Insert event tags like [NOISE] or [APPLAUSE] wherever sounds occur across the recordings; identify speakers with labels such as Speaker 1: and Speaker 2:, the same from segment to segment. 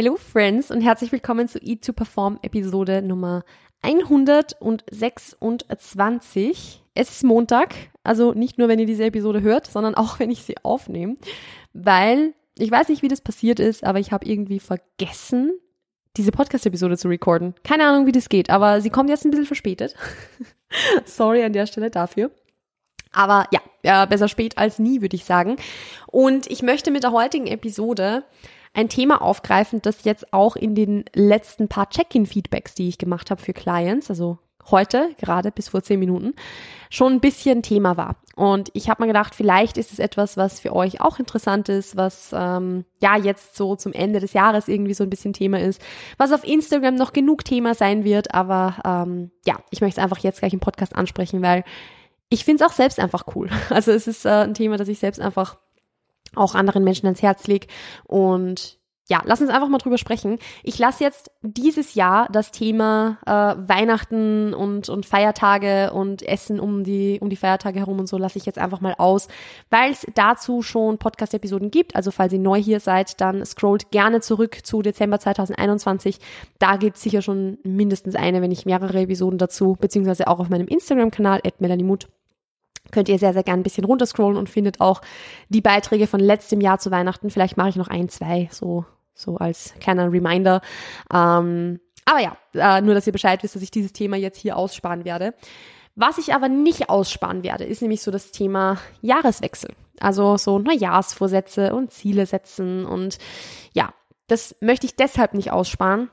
Speaker 1: Hello Friends und herzlich willkommen zu Eat to Perform Episode Nummer 126. Es ist Montag, also nicht nur, wenn ihr diese Episode hört, sondern auch, wenn ich sie aufnehme, weil ich weiß nicht, wie das passiert ist, aber ich habe irgendwie vergessen, diese Podcast-Episode zu recorden. Keine Ahnung, wie das geht, aber sie kommt jetzt ein bisschen verspätet. [LAUGHS] Sorry an der Stelle dafür. Aber ja, ja, besser spät als nie, würde ich sagen. Und ich möchte mit der heutigen Episode ein Thema aufgreifen, das jetzt auch in den letzten paar Check-in-Feedbacks, die ich gemacht habe für Clients, also heute, gerade bis vor zehn Minuten, schon ein bisschen Thema war. Und ich habe mir gedacht, vielleicht ist es etwas, was für euch auch interessant ist, was ähm, ja jetzt so zum Ende des Jahres irgendwie so ein bisschen Thema ist, was auf Instagram noch genug Thema sein wird. Aber ähm, ja, ich möchte es einfach jetzt gleich im Podcast ansprechen, weil ich finde es auch selbst einfach cool. [LAUGHS] Also es ist äh, ein Thema, das ich selbst einfach auch anderen Menschen ans Herz lege. Und ja, lass uns einfach mal drüber sprechen. Ich lasse jetzt dieses Jahr das Thema äh, Weihnachten und, und Feiertage und Essen um die, um die Feiertage herum und so lasse ich jetzt einfach mal aus, weil es dazu schon Podcast-Episoden gibt. Also falls ihr neu hier seid, dann scrollt gerne zurück zu Dezember 2021. Da gibt es sicher schon mindestens eine, wenn nicht mehrere Episoden dazu, beziehungsweise auch auf meinem Instagram-Kanal, @melaniemuth könnt ihr sehr, sehr gerne ein bisschen runterscrollen und findet auch die Beiträge von letztem Jahr zu Weihnachten. Vielleicht mache ich noch ein, zwei, so, so als kleiner Reminder. Ähm, aber ja, äh, nur, dass ihr Bescheid wisst, dass ich dieses Thema jetzt hier aussparen werde. Was ich aber nicht aussparen werde, ist nämlich so das Thema Jahreswechsel. Also so Neujahrsvorsätze und Ziele setzen und ja, das möchte ich deshalb nicht aussparen,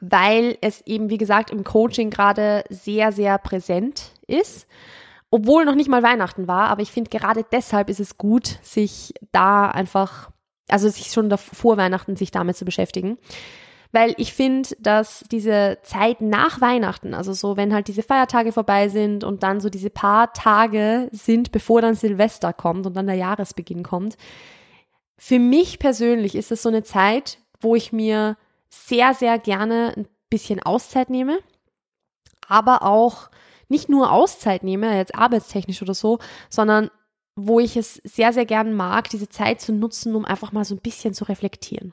Speaker 1: weil es eben, wie gesagt, im Coaching gerade sehr, sehr präsent ist obwohl noch nicht mal Weihnachten war, aber ich finde gerade deshalb ist es gut, sich da einfach, also sich schon vor Weihnachten sich damit zu beschäftigen. Weil ich finde, dass diese Zeit nach Weihnachten, also so, wenn halt diese Feiertage vorbei sind und dann so diese paar Tage sind, bevor dann Silvester kommt und dann der Jahresbeginn kommt, für mich persönlich ist es so eine Zeit, wo ich mir sehr, sehr gerne ein bisschen Auszeit nehme, aber auch nicht nur Auszeit nehme, jetzt arbeitstechnisch oder so, sondern wo ich es sehr, sehr gern mag, diese Zeit zu nutzen, um einfach mal so ein bisschen zu reflektieren.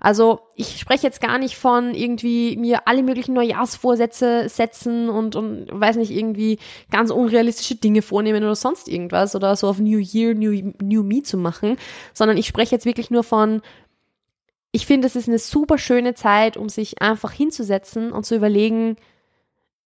Speaker 1: Also ich spreche jetzt gar nicht von irgendwie mir alle möglichen Neujahrsvorsätze setzen und, und weiß nicht, irgendwie ganz unrealistische Dinge vornehmen oder sonst irgendwas oder so auf New Year, New, New Me zu machen, sondern ich spreche jetzt wirklich nur von, ich finde, es ist eine super schöne Zeit, um sich einfach hinzusetzen und zu überlegen,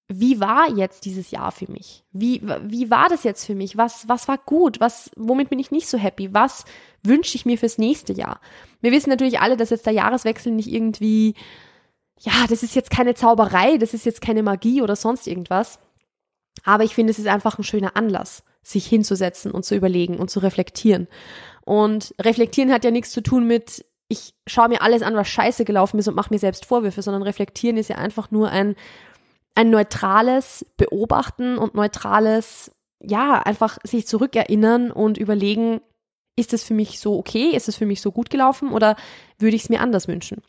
Speaker 1: wie war jetzt dieses Jahr für mich? Wie, wie war das jetzt für mich? Was, was war gut? Was, womit bin ich nicht so happy? Was wünsche ich mir fürs nächste Jahr? Wir wissen natürlich alle, dass jetzt der Jahreswechsel nicht irgendwie, ja, das ist jetzt keine Zauberei, das ist jetzt keine Magie oder sonst irgendwas. Aber ich finde, es ist einfach ein schöner Anlass, sich hinzusetzen und zu überlegen und zu reflektieren. Und reflektieren hat ja nichts zu tun mit, ich schaue mir alles an, was scheiße gelaufen ist und mache mir selbst Vorwürfe, sondern reflektieren ist ja einfach nur ein, ein neutrales Beobachten und neutrales, ja, einfach sich zurückerinnern und überlegen, ist es für mich so okay? Ist es für mich so gut gelaufen oder würde ich es mir anders wünschen?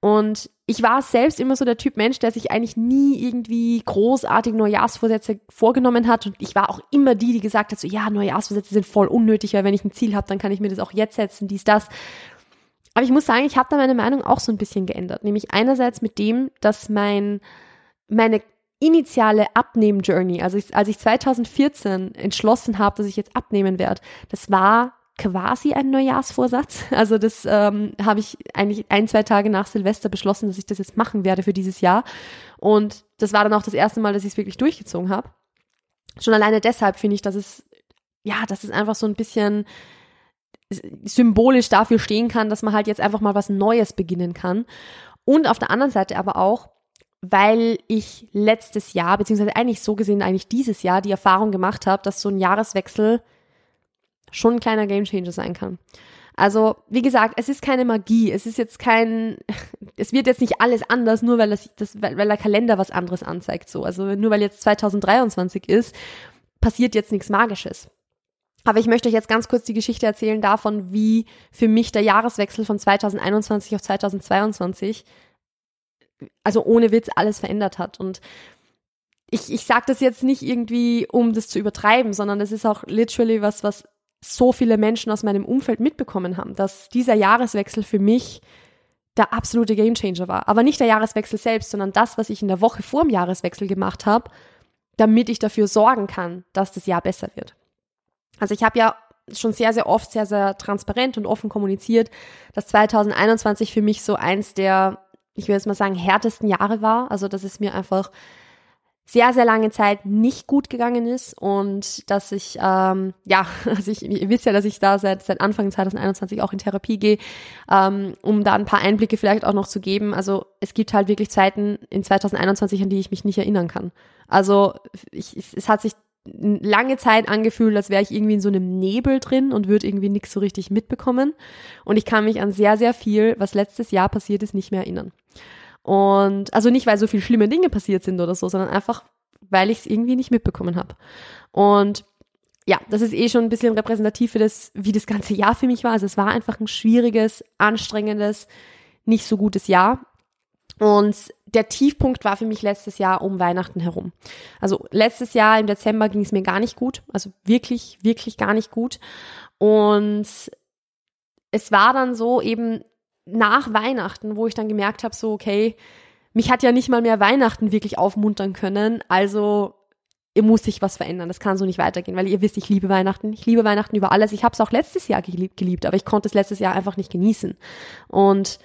Speaker 1: Und ich war selbst immer so der Typ Mensch, der sich eigentlich nie irgendwie großartig Neujahrsvorsätze vorgenommen hat. Und ich war auch immer die, die gesagt hat, so ja, Neujahrsvorsätze sind voll unnötig, weil wenn ich ein Ziel habe, dann kann ich mir das auch jetzt setzen, dies, das. Aber ich muss sagen, ich habe da meine Meinung auch so ein bisschen geändert. Nämlich einerseits mit dem, dass mein meine initiale Abnehmen-Journey, also ich, als ich 2014 entschlossen habe, dass ich jetzt abnehmen werde, das war quasi ein Neujahrsvorsatz. [LAUGHS] Also das ähm, habe ich eigentlich ein, zwei Tage nach Silvester beschlossen, dass ich das jetzt machen werde für dieses Jahr. Und das war dann auch das erste Mal, dass ich es wirklich durchgezogen habe. Schon alleine deshalb finde ich, dass es, ja, dass es einfach so ein bisschen symbolisch dafür stehen kann, dass man halt jetzt einfach mal was Neues beginnen kann. Und auf der anderen Seite aber auch, weil ich letztes Jahr, beziehungsweise eigentlich so gesehen eigentlich dieses Jahr, die Erfahrung gemacht habe, dass so ein Jahreswechsel schon ein kleiner Gamechanger sein kann. Also, wie gesagt, es ist keine Magie. Es ist jetzt kein, [LAUGHS] es wird jetzt nicht alles anders, nur weil, das, das, weil der Kalender was anderes anzeigt. So, also nur weil jetzt 2023 ist, passiert jetzt nichts Magisches. Aber ich möchte euch jetzt ganz kurz die Geschichte erzählen davon, wie für mich der Jahreswechsel von 2021 auf 2022 also ohne Witz alles verändert hat. Und ich, ich sage das jetzt nicht irgendwie, um das zu übertreiben, sondern es ist auch literally was, was so viele Menschen aus meinem Umfeld mitbekommen haben, dass dieser Jahreswechsel für mich der absolute Gamechanger war. Aber nicht der Jahreswechsel selbst, sondern das, was ich in der Woche vor dem Jahreswechsel gemacht habe, damit ich dafür sorgen kann, dass das Jahr besser wird. Also ich habe ja schon sehr, sehr oft, sehr, sehr transparent und offen kommuniziert, dass 2021 für mich so eins der, ich würde jetzt mal sagen, härtesten Jahre war. Also dass es mir einfach sehr, sehr lange Zeit nicht gut gegangen ist und dass ich, ähm, ja, [LAUGHS] also ich, ihr wisst ja, dass ich da seit, seit Anfang 2021 auch in Therapie gehe, ähm, um da ein paar Einblicke vielleicht auch noch zu geben. Also es gibt halt wirklich Zeiten in 2021, an die ich mich nicht erinnern kann. Also ich, es hat sich lange Zeit angefühlt, als wäre ich irgendwie in so einem Nebel drin und würde irgendwie nichts so richtig mitbekommen. Und ich kann mich an sehr, sehr viel, was letztes Jahr passiert ist, nicht mehr erinnern. Und also nicht, weil so viele schlimme Dinge passiert sind oder so, sondern einfach, weil ich es irgendwie nicht mitbekommen habe. Und ja, das ist eh schon ein bisschen repräsentativ für das, wie das ganze Jahr für mich war. Also es war einfach ein schwieriges, anstrengendes, nicht so gutes Jahr. Und der Tiefpunkt war für mich letztes Jahr um Weihnachten herum. Also letztes Jahr im Dezember ging es mir gar nicht gut. Also wirklich, wirklich gar nicht gut. Und es war dann so eben nach Weihnachten, wo ich dann gemerkt habe, so, okay, mich hat ja nicht mal mehr Weihnachten wirklich aufmuntern können. Also muss sich was verändern. Das kann so nicht weitergehen, weil ihr wisst, ich liebe Weihnachten. Ich liebe Weihnachten über alles. Ich habe es auch letztes Jahr geliebt, geliebt, aber ich konnte es letztes Jahr einfach nicht genießen. Und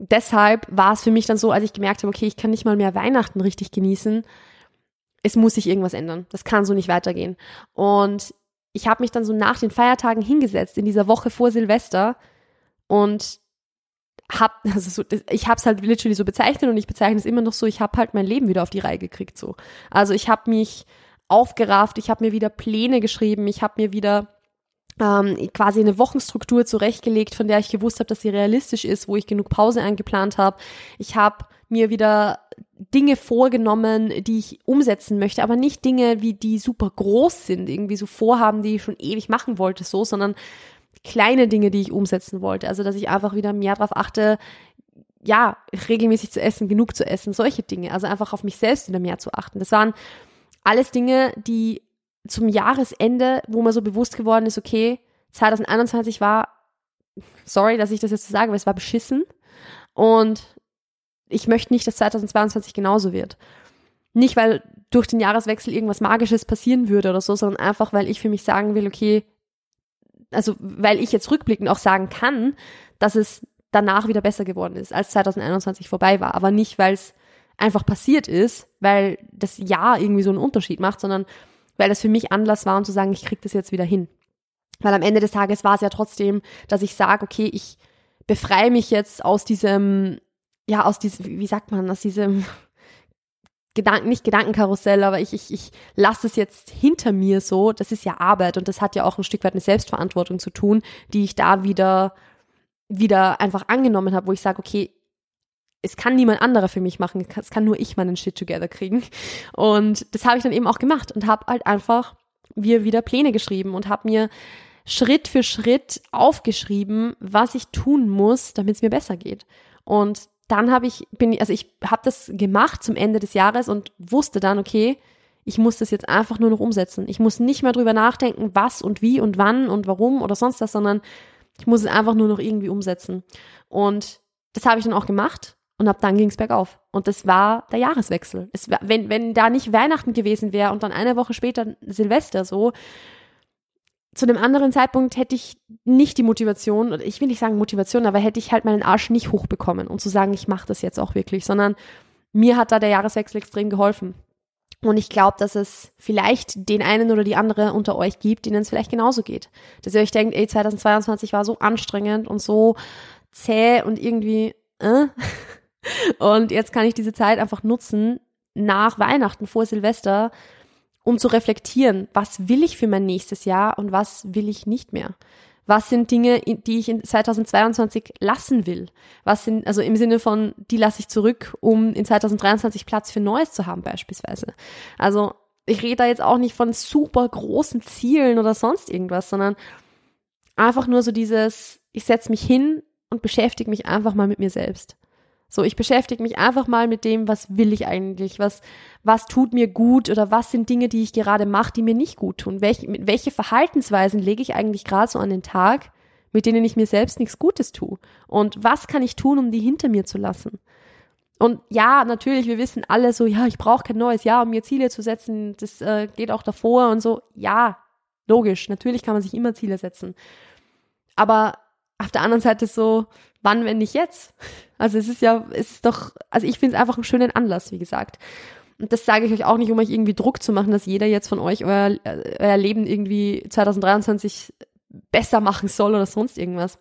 Speaker 1: deshalb war es für mich dann so, als ich gemerkt habe, okay, ich kann nicht mal mehr Weihnachten richtig genießen. Es muss sich irgendwas ändern. Das kann so nicht weitergehen. Und ich habe mich dann so nach den Feiertagen hingesetzt in dieser Woche vor Silvester und hab, [LAUGHS] also so, ich habe es halt literally so bezeichnet und ich bezeichne es immer noch so, ich habe halt mein Leben wieder auf die Reihe gekriegt so. Also ich habe mich aufgerafft, ich habe mir wieder Pläne geschrieben, ich habe mir wieder ähm, quasi eine Wochenstruktur zurechtgelegt, von der ich gewusst habe, dass sie realistisch ist, wo ich genug Pause eingeplant habe. Ich habe mir wieder Dinge vorgenommen, die ich umsetzen möchte, aber nicht Dinge, wie die super groß sind, irgendwie so Vorhaben, die ich schon ewig machen wollte, so, sondern kleine Dinge, die ich umsetzen wollte. Also, dass ich einfach wieder mehr darauf achte, ja, regelmäßig zu essen, genug zu essen, solche Dinge. Also einfach auf mich selbst wieder mehr zu achten. Das waren alles Dinge, die zum Jahresende, wo mir so bewusst geworden ist, okay, 2021 war, sorry, dass ich das jetzt so sage, aber es war beschissen. Und ich möchte nicht, dass 2022 genauso wird. Nicht, weil durch den Jahreswechsel irgendwas Magisches passieren würde oder so, sondern einfach, weil ich für mich sagen will, okay, also weil ich jetzt rückblickend auch sagen kann, dass es danach wieder besser geworden ist, als 2021 vorbei war. Aber nicht, weil es einfach passiert ist, weil das Jahr irgendwie so einen Unterschied macht, sondern weil das für mich Anlass war, um zu sagen, ich krieg das jetzt wieder hin. Weil am Ende des Tages war es ja trotzdem, dass ich sage, okay, ich befreie mich jetzt aus diesem, ja, aus diesem, wie sagt man, aus diesem [LAUGHS] Gedanken, nicht Gedankenkarussell, aber ich, ich, ich lasse es jetzt hinter mir so. Das ist ja Arbeit und das hat ja auch ein Stück weit eine Selbstverantwortung zu tun, die ich da wieder, wieder einfach angenommen habe, wo ich sage, okay, es kann niemand anderer für mich machen, es kann nur ich meinen Shit together kriegen. Und das habe ich dann eben auch gemacht und habe halt einfach mir wieder Pläne geschrieben und habe mir Schritt für Schritt aufgeschrieben, was ich tun muss, damit es mir besser geht. Und dann habe ich, bin, also ich habe das gemacht zum Ende des Jahres und wusste dann, okay, ich muss das jetzt einfach nur noch umsetzen. Ich muss nicht mehr drüber nachdenken, was und wie und wann und warum oder sonst was, sondern ich muss es einfach nur noch irgendwie umsetzen. Und das habe ich dann auch gemacht und ab dann ging es bergauf. Und das war der Jahreswechsel. Es wenn, wenn da nicht Weihnachten gewesen wäre und dann eine Woche später Silvester so, zu einem anderen Zeitpunkt hätte ich nicht die Motivation, oder ich will nicht sagen Motivation, aber hätte ich halt meinen Arsch nicht hochbekommen und zu sagen, ich mache das jetzt auch wirklich, sondern mir hat da der Jahreswechsel extrem geholfen. Und ich glaube, dass es vielleicht den einen oder die andere unter euch gibt, denen es vielleicht genauso geht. Dass ihr euch denkt, ey, 2022 war so anstrengend und so zäh und irgendwie, äh? [LAUGHS] Und jetzt kann ich diese Zeit einfach nutzen, nach Weihnachten, vor Silvester, um zu reflektieren, was will ich für mein nächstes Jahr und was will ich nicht mehr. Was sind Dinge, die ich in 2022 lassen will? Was sind, also im Sinne von, die lasse ich zurück, um in 2023 Platz für Neues zu haben, beispielsweise. Also, ich rede da jetzt auch nicht von super großen Zielen oder sonst irgendwas, sondern einfach nur so dieses, ich setze mich hin und beschäftige mich einfach mal mit mir selbst. So, ich beschäftige mich einfach mal mit dem, was will ich eigentlich, was, was tut mir gut oder was sind Dinge, die ich gerade mache, die mir nicht gut tun. Welche, welche Verhaltensweisen lege ich eigentlich gerade so an den Tag, mit denen ich mir selbst nichts Gutes tue? Und was kann ich tun, um die hinter mir zu lassen? Und ja, natürlich, wir wissen alle so, ja, ich brauche kein neues Jahr, um mir Ziele zu setzen. Das äh, geht auch davor und so. Ja, logisch, natürlich kann man sich immer Ziele setzen. Aber auf der anderen Seite so, wann, wenn nicht jetzt? Also es ist ja, es ist doch, also ich finde es einfach einen schönen Anlass, wie gesagt. Und das sage ich euch auch nicht, um euch irgendwie Druck zu machen, dass jeder jetzt von euch euer, euer Leben irgendwie 2023 besser machen soll oder sonst irgendwas.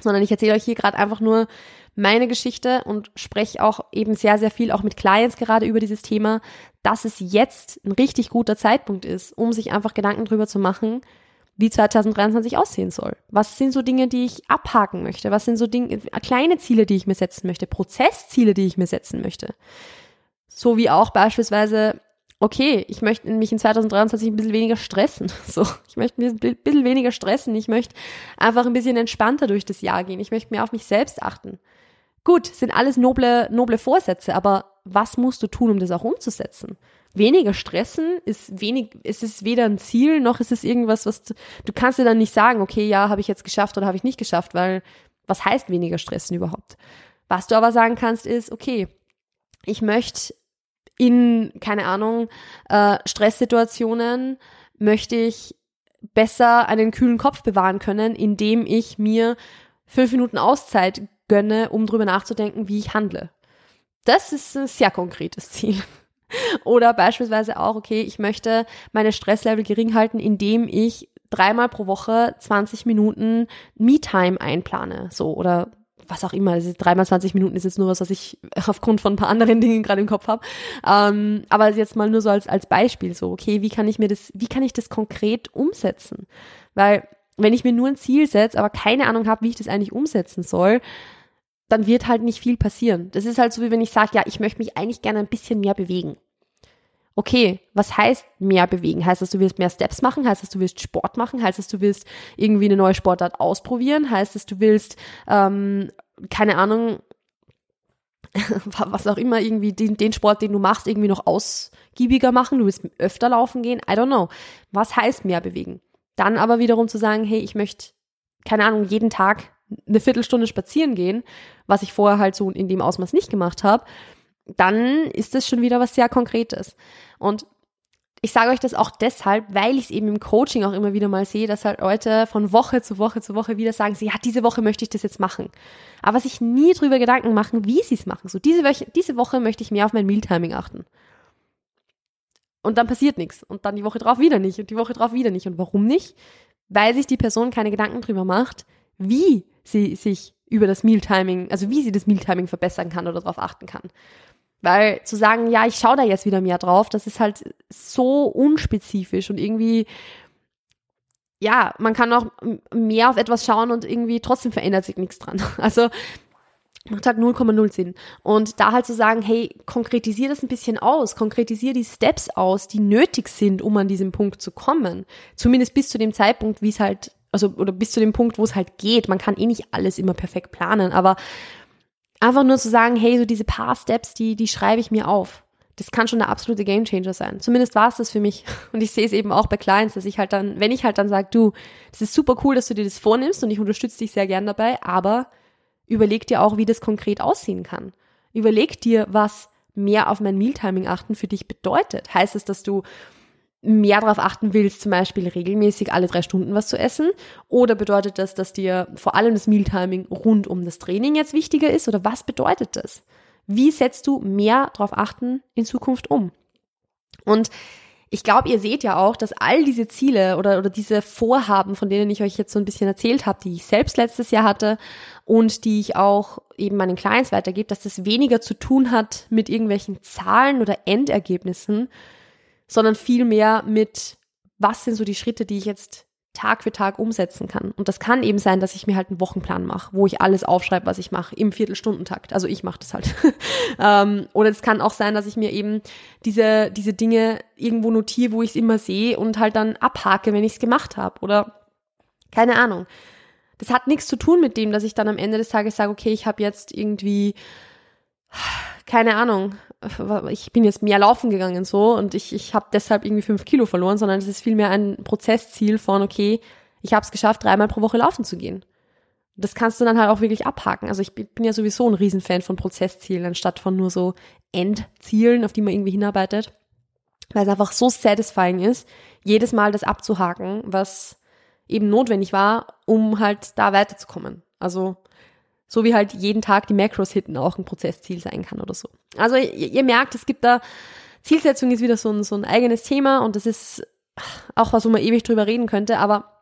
Speaker 1: Sondern ich erzähle euch hier gerade einfach nur meine Geschichte und spreche auch eben sehr, sehr viel auch mit Clients gerade über dieses Thema, dass es jetzt ein richtig guter Zeitpunkt ist, um sich einfach Gedanken drüber zu machen, wie 2023 aussehen soll. Was sind so Dinge, die ich abhaken möchte? Was sind so Dinge, kleine Ziele, die ich mir setzen möchte? Prozessziele, die ich mir setzen möchte? So wie auch beispielsweise, okay, ich möchte mich in 2023 ein bisschen weniger stressen. [LAUGHS] So, ich möchte ein bisschen weniger stressen. Ich möchte einfach ein bisschen entspannter durch das Jahr gehen. Ich möchte mehr auf mich selbst achten. Gut, sind alles noble, noble Vorsätze, aber was musst du tun, um das auch umzusetzen? Weniger stressen ist wenig, ist es weder ein Ziel noch ist es irgendwas, was du, du kannst dir dann nicht sagen, okay, ja, habe ich jetzt geschafft oder habe ich nicht geschafft, weil was heißt weniger stressen überhaupt? Was du aber sagen kannst ist, okay, ich möchte in, keine Ahnung, äh, Stresssituationen möchte ich besser einen kühlen Kopf bewahren können, indem ich mir fünf Minuten Auszeit gönne, um drüber nachzudenken, wie ich handle. Das ist ein sehr konkretes Ziel. Oder beispielsweise auch, okay, ich möchte meine Stresslevel gering halten, indem ich dreimal pro Woche 20 Minuten Me-Time einplane. So, oder was auch immer. Also dreimal 20 Minuten ist jetzt nur was, was ich [LAUGHS] aufgrund von ein paar anderen Dingen gerade im Kopf habe. Ähm, aber jetzt mal nur so als, als Beispiel so, okay, wie kann ich mir das, wie kann ich das konkret umsetzen? Weil wenn ich mir nur ein Ziel setze, aber keine Ahnung habe, wie ich das eigentlich umsetzen soll, dann wird halt nicht viel passieren. Das ist halt so, wie wenn ich sage, ja, ich möchte mich eigentlich gerne ein bisschen mehr bewegen. Okay, was heißt mehr bewegen? Heißt das, du willst mehr Steps machen? Heißt das, du willst Sport machen? Heißt das, du willst irgendwie eine neue Sportart ausprobieren? Heißt das, du willst, ähm, keine Ahnung, [LAUGHS] was auch immer, irgendwie den, den Sport, den du machst, irgendwie noch ausgiebiger machen? Du willst öfter laufen gehen? I don't know. Was heißt mehr bewegen? Dann aber wiederum zu sagen, hey, ich möchte, keine Ahnung, jeden Tag eine Viertelstunde spazieren gehen, was ich vorher halt so in dem Ausmaß nicht gemacht habe, dann ist das schon wieder was sehr Konkretes. Und ich sage euch das auch deshalb, weil ich es eben im Coaching auch immer wieder mal sehe, dass halt Leute von Woche zu Woche zu Woche wieder sagen, ja, diese Woche möchte ich das jetzt machen. Aber sich nie drüber Gedanken machen, wie sie es machen. So, diese Woche, diese Woche möchte ich mehr auf mein Mealtiming achten. Und dann passiert nichts. Und dann die Woche drauf wieder nicht. Und die Woche drauf wieder nicht. Und warum nicht? Weil sich die Person keine Gedanken drüber macht, wie sie sich über das Mealtiming, also wie sie das Mealtiming verbessern kann oder darauf achten kann. Weil zu sagen, ja, ich schaue da jetzt wieder mehr drauf, das ist halt so unspezifisch und irgendwie, ja, man kann auch mehr auf etwas schauen und irgendwie trotzdem verändert sich nichts dran. [LAUGHS] Also macht halt 0,0 Sinn. Und da halt zu sagen, hey, konkretisier das ein bisschen aus, konkretisier die Steps aus, die nötig sind, um an diesem Punkt zu kommen. Zumindest bis zu dem Zeitpunkt, wie es halt also oder bis zu dem Punkt, wo es halt geht. Man kann eh nicht alles immer perfekt planen, aber einfach nur zu sagen, hey, so diese paar Steps, die, die schreibe ich mir auf. Das kann schon der absolute Gamechanger sein. Zumindest war es das für mich. [LAUGHS] Und ich sehe es eben auch bei Clients, dass ich halt dann, wenn ich halt dann sage, du, das ist super cool, dass du dir das vornimmst und ich unterstütze dich sehr gern dabei, aber überleg dir auch, wie das konkret aussehen kann. Überleg dir, was mehr auf mein Mealtiming achten für dich bedeutet. Heißt es, dass du mehr darauf achten willst, zum Beispiel regelmäßig alle drei Stunden was zu essen? Oder bedeutet das, dass dir vor allem das Mealtiming rund um das Training jetzt wichtiger ist? Oder was bedeutet das? Wie setzt du mehr darauf achten in Zukunft um? Und ich glaube, ihr seht ja auch, dass all diese Ziele oder, oder diese Vorhaben, von denen ich euch jetzt so ein bisschen erzählt habe, die ich selbst letztes Jahr hatte und die ich auch eben meinen Clients weitergebe, dass das weniger zu tun hat mit irgendwelchen Zahlen oder Endergebnissen, sondern vielmehr mit, was sind so die Schritte, die ich jetzt Tag für Tag umsetzen kann. Und das kann eben sein, dass ich mir halt einen Wochenplan mache, wo ich alles aufschreibe, was ich mache, im Viertelstundentakt. Also ich mache das halt. [LAUGHS] ähm, oder es kann auch sein, dass ich mir eben diese, diese Dinge irgendwo notiere, wo ich es immer sehe und halt dann abhake, wenn ich es gemacht habe. Oder keine Ahnung. Das hat nichts zu tun mit dem, dass ich dann am Ende des Tages sage, okay, ich habe jetzt irgendwie keine Ahnung, ich bin jetzt mehr laufen gegangen so und ich, ich habe deshalb irgendwie fünf Kilo verloren, sondern es ist vielmehr ein Prozessziel von, okay, ich habe es geschafft, dreimal pro Woche laufen zu gehen. Das kannst du dann halt auch wirklich abhaken. Also ich bin ja sowieso ein Riesenfan von Prozesszielen, anstatt von nur so Endzielen, auf die man irgendwie hinarbeitet. Weil es einfach so satisfying ist, jedes Mal das abzuhaken, was eben notwendig war, um halt da weiterzukommen. Also so wie halt jeden Tag die Macros hitten auch ein Prozessziel sein kann oder so. Also ihr, ihr merkt, es gibt da, Zielsetzung ist wieder so ein, so ein eigenes Thema und das ist auch was, wo man ewig drüber reden könnte, aber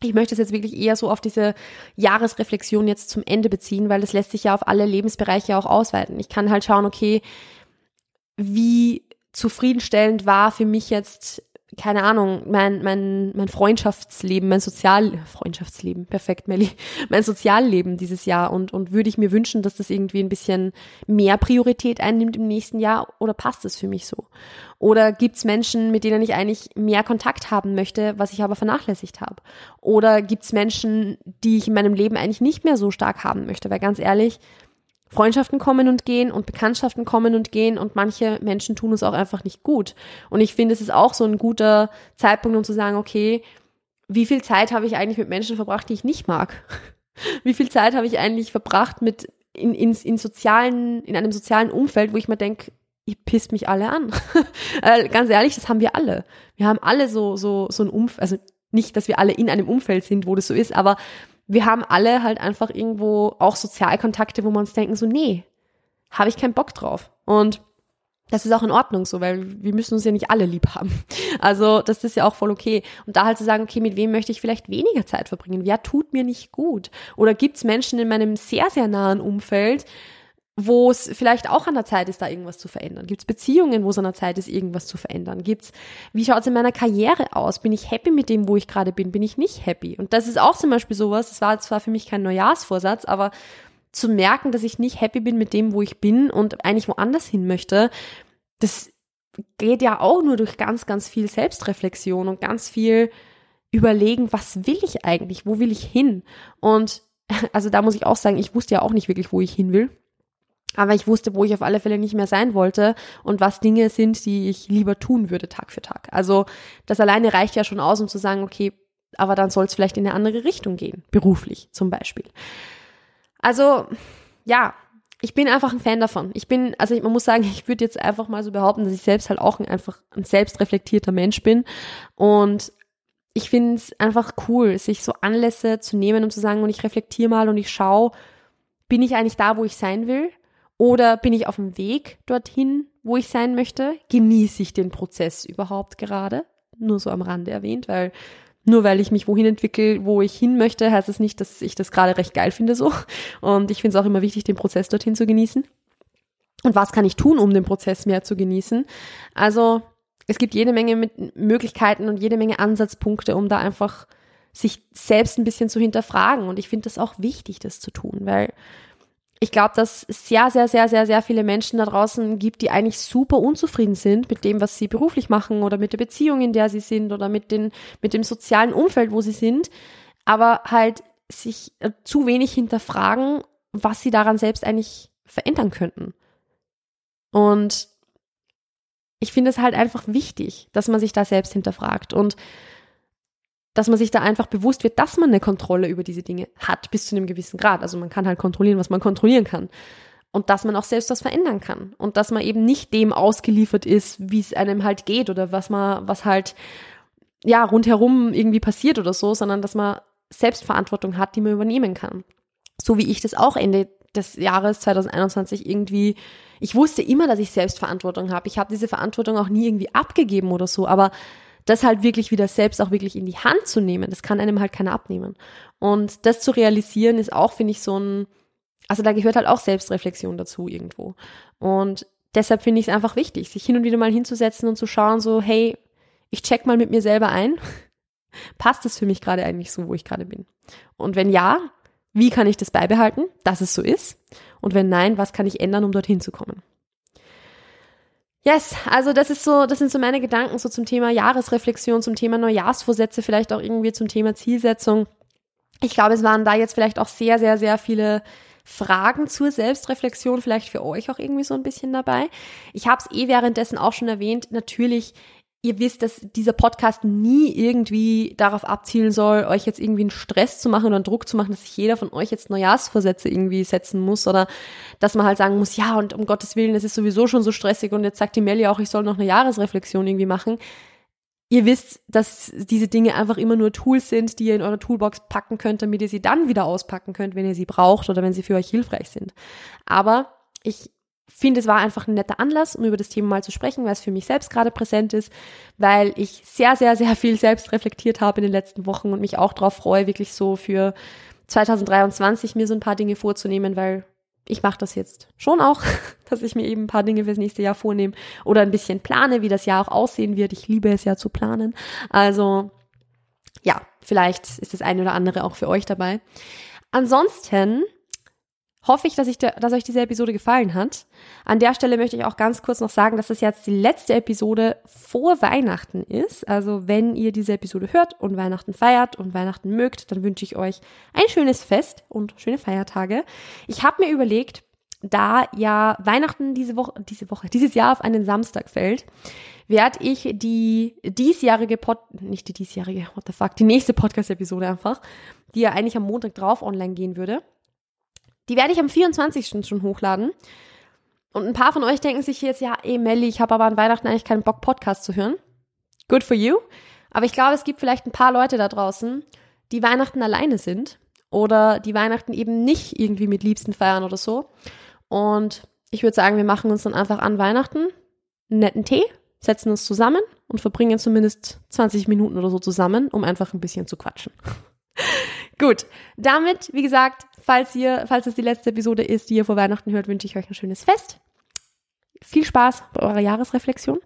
Speaker 1: ich möchte es jetzt wirklich eher so auf diese Jahresreflexion jetzt zum Ende beziehen, weil das lässt sich ja auf alle Lebensbereiche auch ausweiten. Ich kann halt schauen, okay, wie zufriedenstellend war für mich jetzt keine Ahnung, mein, mein, mein Freundschaftsleben, mein Sozial, Freundschaftsleben, perfekt, Melli, [LAUGHS] mein Sozialleben dieses Jahr und, und würde ich mir wünschen, dass das irgendwie ein bisschen mehr Priorität einnimmt im nächsten Jahr oder passt es für mich so? Oder gibt's Menschen, mit denen ich eigentlich mehr Kontakt haben möchte, was ich aber vernachlässigt habe? Oder gibt's Menschen, die ich in meinem Leben eigentlich nicht mehr so stark haben möchte? Weil ganz ehrlich, Freundschaften kommen und gehen und Bekanntschaften kommen und gehen und manche Menschen tun es auch einfach nicht gut. Und ich finde, es ist auch so ein guter Zeitpunkt, um zu sagen, okay, wie viel Zeit habe ich eigentlich mit Menschen verbracht, die ich nicht mag? [LAUGHS] Wie viel Zeit habe ich eigentlich verbracht mit in, in, in sozialen, in einem sozialen Umfeld, wo ich mir denke, ihr pisst mich alle an. [LAUGHS] äh, ganz ehrlich, das haben wir alle. Wir haben alle so, so, so ein Umfeld, also nicht, dass wir alle in einem Umfeld sind, wo das so ist, aber wir haben alle halt einfach irgendwo auch Sozialkontakte, wo wir uns denken, so, nee, habe ich keinen Bock drauf. Und das ist auch in Ordnung so, weil wir müssen uns ja nicht alle lieb haben. [LAUGHS] Also das ist ja auch voll okay. Und da halt zu sagen, okay, mit wem möchte ich vielleicht weniger Zeit verbringen? Wer tut mir nicht gut? Oder gibt's Menschen in meinem sehr, sehr nahen Umfeld, wo es vielleicht auch an der Zeit ist, da irgendwas zu verändern? Gibt es Beziehungen, wo es an der Zeit ist, irgendwas zu verändern? Gibt's, wie schaut es in meiner Karriere aus? Bin ich happy mit dem, wo ich gerade bin? Bin ich nicht happy? Und das ist auch zum Beispiel sowas, das war zwar für mich kein Neujahrsvorsatz, aber zu merken, dass ich nicht happy bin mit dem, wo ich bin und eigentlich woanders hin möchte, das geht ja auch nur durch ganz, ganz viel Selbstreflexion und ganz viel überlegen, was will ich eigentlich? Wo will ich hin? Und [LAUGHS] also da muss ich auch sagen, ich wusste ja auch nicht wirklich, wo ich hin will. Aber ich wusste, wo ich auf alle Fälle nicht mehr sein wollte und was Dinge sind, die ich lieber tun würde Tag für Tag. Also das alleine reicht ja schon aus, um zu sagen, okay, aber dann soll es vielleicht in eine andere Richtung gehen, beruflich zum Beispiel. Also ja, ich bin einfach ein Fan davon. Ich bin, also man muss sagen, [LAUGHS] ich würde jetzt einfach mal so behaupten, dass ich selbst halt auch ein, einfach ein selbstreflektierter Mensch bin und ich finde es einfach cool, sich so Anlässe zu nehmen und zu sagen, und ich reflektiere mal und ich schaue, bin ich eigentlich da, wo ich sein will? Oder bin ich auf dem Weg dorthin, wo ich sein möchte? Genieße ich den Prozess überhaupt gerade? Nur so am Rande erwähnt, weil nur weil ich mich wohin entwickle, wo ich hin möchte, heißt es das nicht, dass ich das gerade recht geil finde so. Und ich finde es auch immer wichtig, den Prozess dorthin zu genießen. Und was kann ich tun, um den Prozess mehr zu genießen? Also es gibt jede Menge Möglichkeiten und jede Menge Ansatzpunkte, um da einfach sich selbst ein bisschen zu hinterfragen. Und ich finde das auch wichtig, das zu tun, weil ich glaube, dass es sehr, sehr, sehr, sehr, sehr viele Menschen da draußen gibt, die eigentlich super unzufrieden sind mit dem, was sie beruflich machen oder mit der Beziehung, in der sie sind oder mit, den, mit dem sozialen Umfeld, wo sie sind, aber halt sich äh, zu wenig hinterfragen, was sie daran selbst eigentlich verändern könnten. Und ich finde es halt einfach wichtig, dass man sich da selbst hinterfragt. Und dass man sich da einfach bewusst wird, dass man eine Kontrolle über diese Dinge hat, bis zu einem gewissen Grad. Also man kann halt kontrollieren, was man kontrollieren kann. Und dass man auch selbst was verändern kann. Und dass man eben nicht dem ausgeliefert ist, wie es einem halt geht oder was man, was halt, ja, rundherum irgendwie passiert oder so, sondern dass man Selbstverantwortung hat, die man übernehmen kann. So wie ich das auch Ende des Jahres 2021 irgendwie, ich wusste immer, dass ich Selbstverantwortung habe. Ich habe diese Verantwortung auch nie irgendwie abgegeben oder so, aber das halt wirklich wieder selbst auch wirklich in die Hand zu nehmen, das kann einem halt keiner abnehmen. Und das zu realisieren ist auch, finde ich, so ein, also da gehört halt auch Selbstreflexion dazu irgendwo. Und deshalb finde ich es einfach wichtig, sich hin und wieder mal hinzusetzen und zu schauen, so, hey, ich check mal mit mir selber ein. [LAUGHS] Passt es für mich gerade eigentlich so, wo ich gerade bin? Und wenn ja, wie kann ich das beibehalten, dass es so ist? Und wenn nein, was kann ich ändern, um dorthin zu kommen? Yes, also das ist so, das sind so meine Gedanken so zum Thema Jahresreflexion, zum Thema Neujahrsvorsätze, vielleicht auch irgendwie zum Thema Zielsetzung. Ich glaube, es waren da jetzt vielleicht auch sehr, sehr, sehr viele Fragen zur Selbstreflexion, vielleicht für euch auch irgendwie so ein bisschen dabei. Ich habe es eh währenddessen auch schon erwähnt, natürlich ihr wisst, dass dieser Podcast nie irgendwie darauf abzielen soll, euch jetzt irgendwie einen Stress zu machen oder einen Druck zu machen, dass sich jeder von euch jetzt Neujahrsvorsätze irgendwie setzen muss oder dass man halt sagen muss, ja, und um Gottes Willen, es ist sowieso schon so stressig und jetzt sagt die Melli auch, ich soll noch eine Jahresreflexion irgendwie machen. Ihr wisst, dass diese Dinge einfach immer nur Tools sind, die ihr in eure Toolbox packen könnt, damit ihr sie dann wieder auspacken könnt, wenn ihr sie braucht oder wenn sie für euch hilfreich sind. Aber ich finde, es war einfach ein netter Anlass, um über das Thema mal zu sprechen, weil es für mich selbst gerade präsent ist, weil ich sehr, sehr, sehr viel selbst reflektiert habe in den letzten Wochen und mich auch darauf freue, wirklich so für 2023 mir so ein paar Dinge vorzunehmen, weil ich mache das jetzt schon auch, [LAUGHS] dass ich mir eben ein paar Dinge fürs nächste Jahr vornehme oder ein bisschen plane, wie das Jahr auch aussehen wird. Ich liebe es ja zu planen. Also ja, vielleicht ist das eine oder andere auch für euch dabei. Ansonsten hoffe ich, dass, ich dass euch diese Episode gefallen hat. An der Stelle möchte ich auch ganz kurz noch sagen, dass das jetzt die letzte Episode vor Weihnachten ist. Also wenn ihr diese Episode hört und Weihnachten feiert und Weihnachten mögt, dann wünsche ich euch ein schönes Fest und schöne Feiertage. Ich habe mir überlegt, da ja Weihnachten diese Woche, diese Woche, dieses Jahr auf einen Samstag fällt, werde ich die diesjährige Pod, nicht die diesjährige, what the fuck, die nächste Podcast-Episode einfach, die ja eigentlich am Montag drauf online gehen würde, die werde ich am 24. schon hochladen. Und ein paar von euch denken sich jetzt, ja, ey Melli, ich habe aber an Weihnachten eigentlich keinen Bock, Podcast zu hören. Good for you. Aber ich glaube, es gibt vielleicht ein paar Leute da draußen, die Weihnachten alleine sind oder die Weihnachten eben nicht irgendwie mit Liebsten feiern oder so. Und ich würde sagen, wir machen uns dann einfach an Weihnachten einen netten Tee, setzen uns zusammen und verbringen zumindest 20 Minuten oder so zusammen, um einfach ein bisschen zu quatschen. [LAUGHS] Gut, damit, wie gesagt, falls ihr, falls es die letzte Episode ist, die ihr vor Weihnachten hört, wünsche ich euch ein schönes Fest. Viel Spaß bei eurer Jahresreflexion.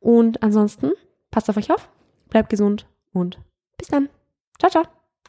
Speaker 1: Und ansonsten, passt auf euch auf, bleibt gesund und bis dann. Ciao, ciao.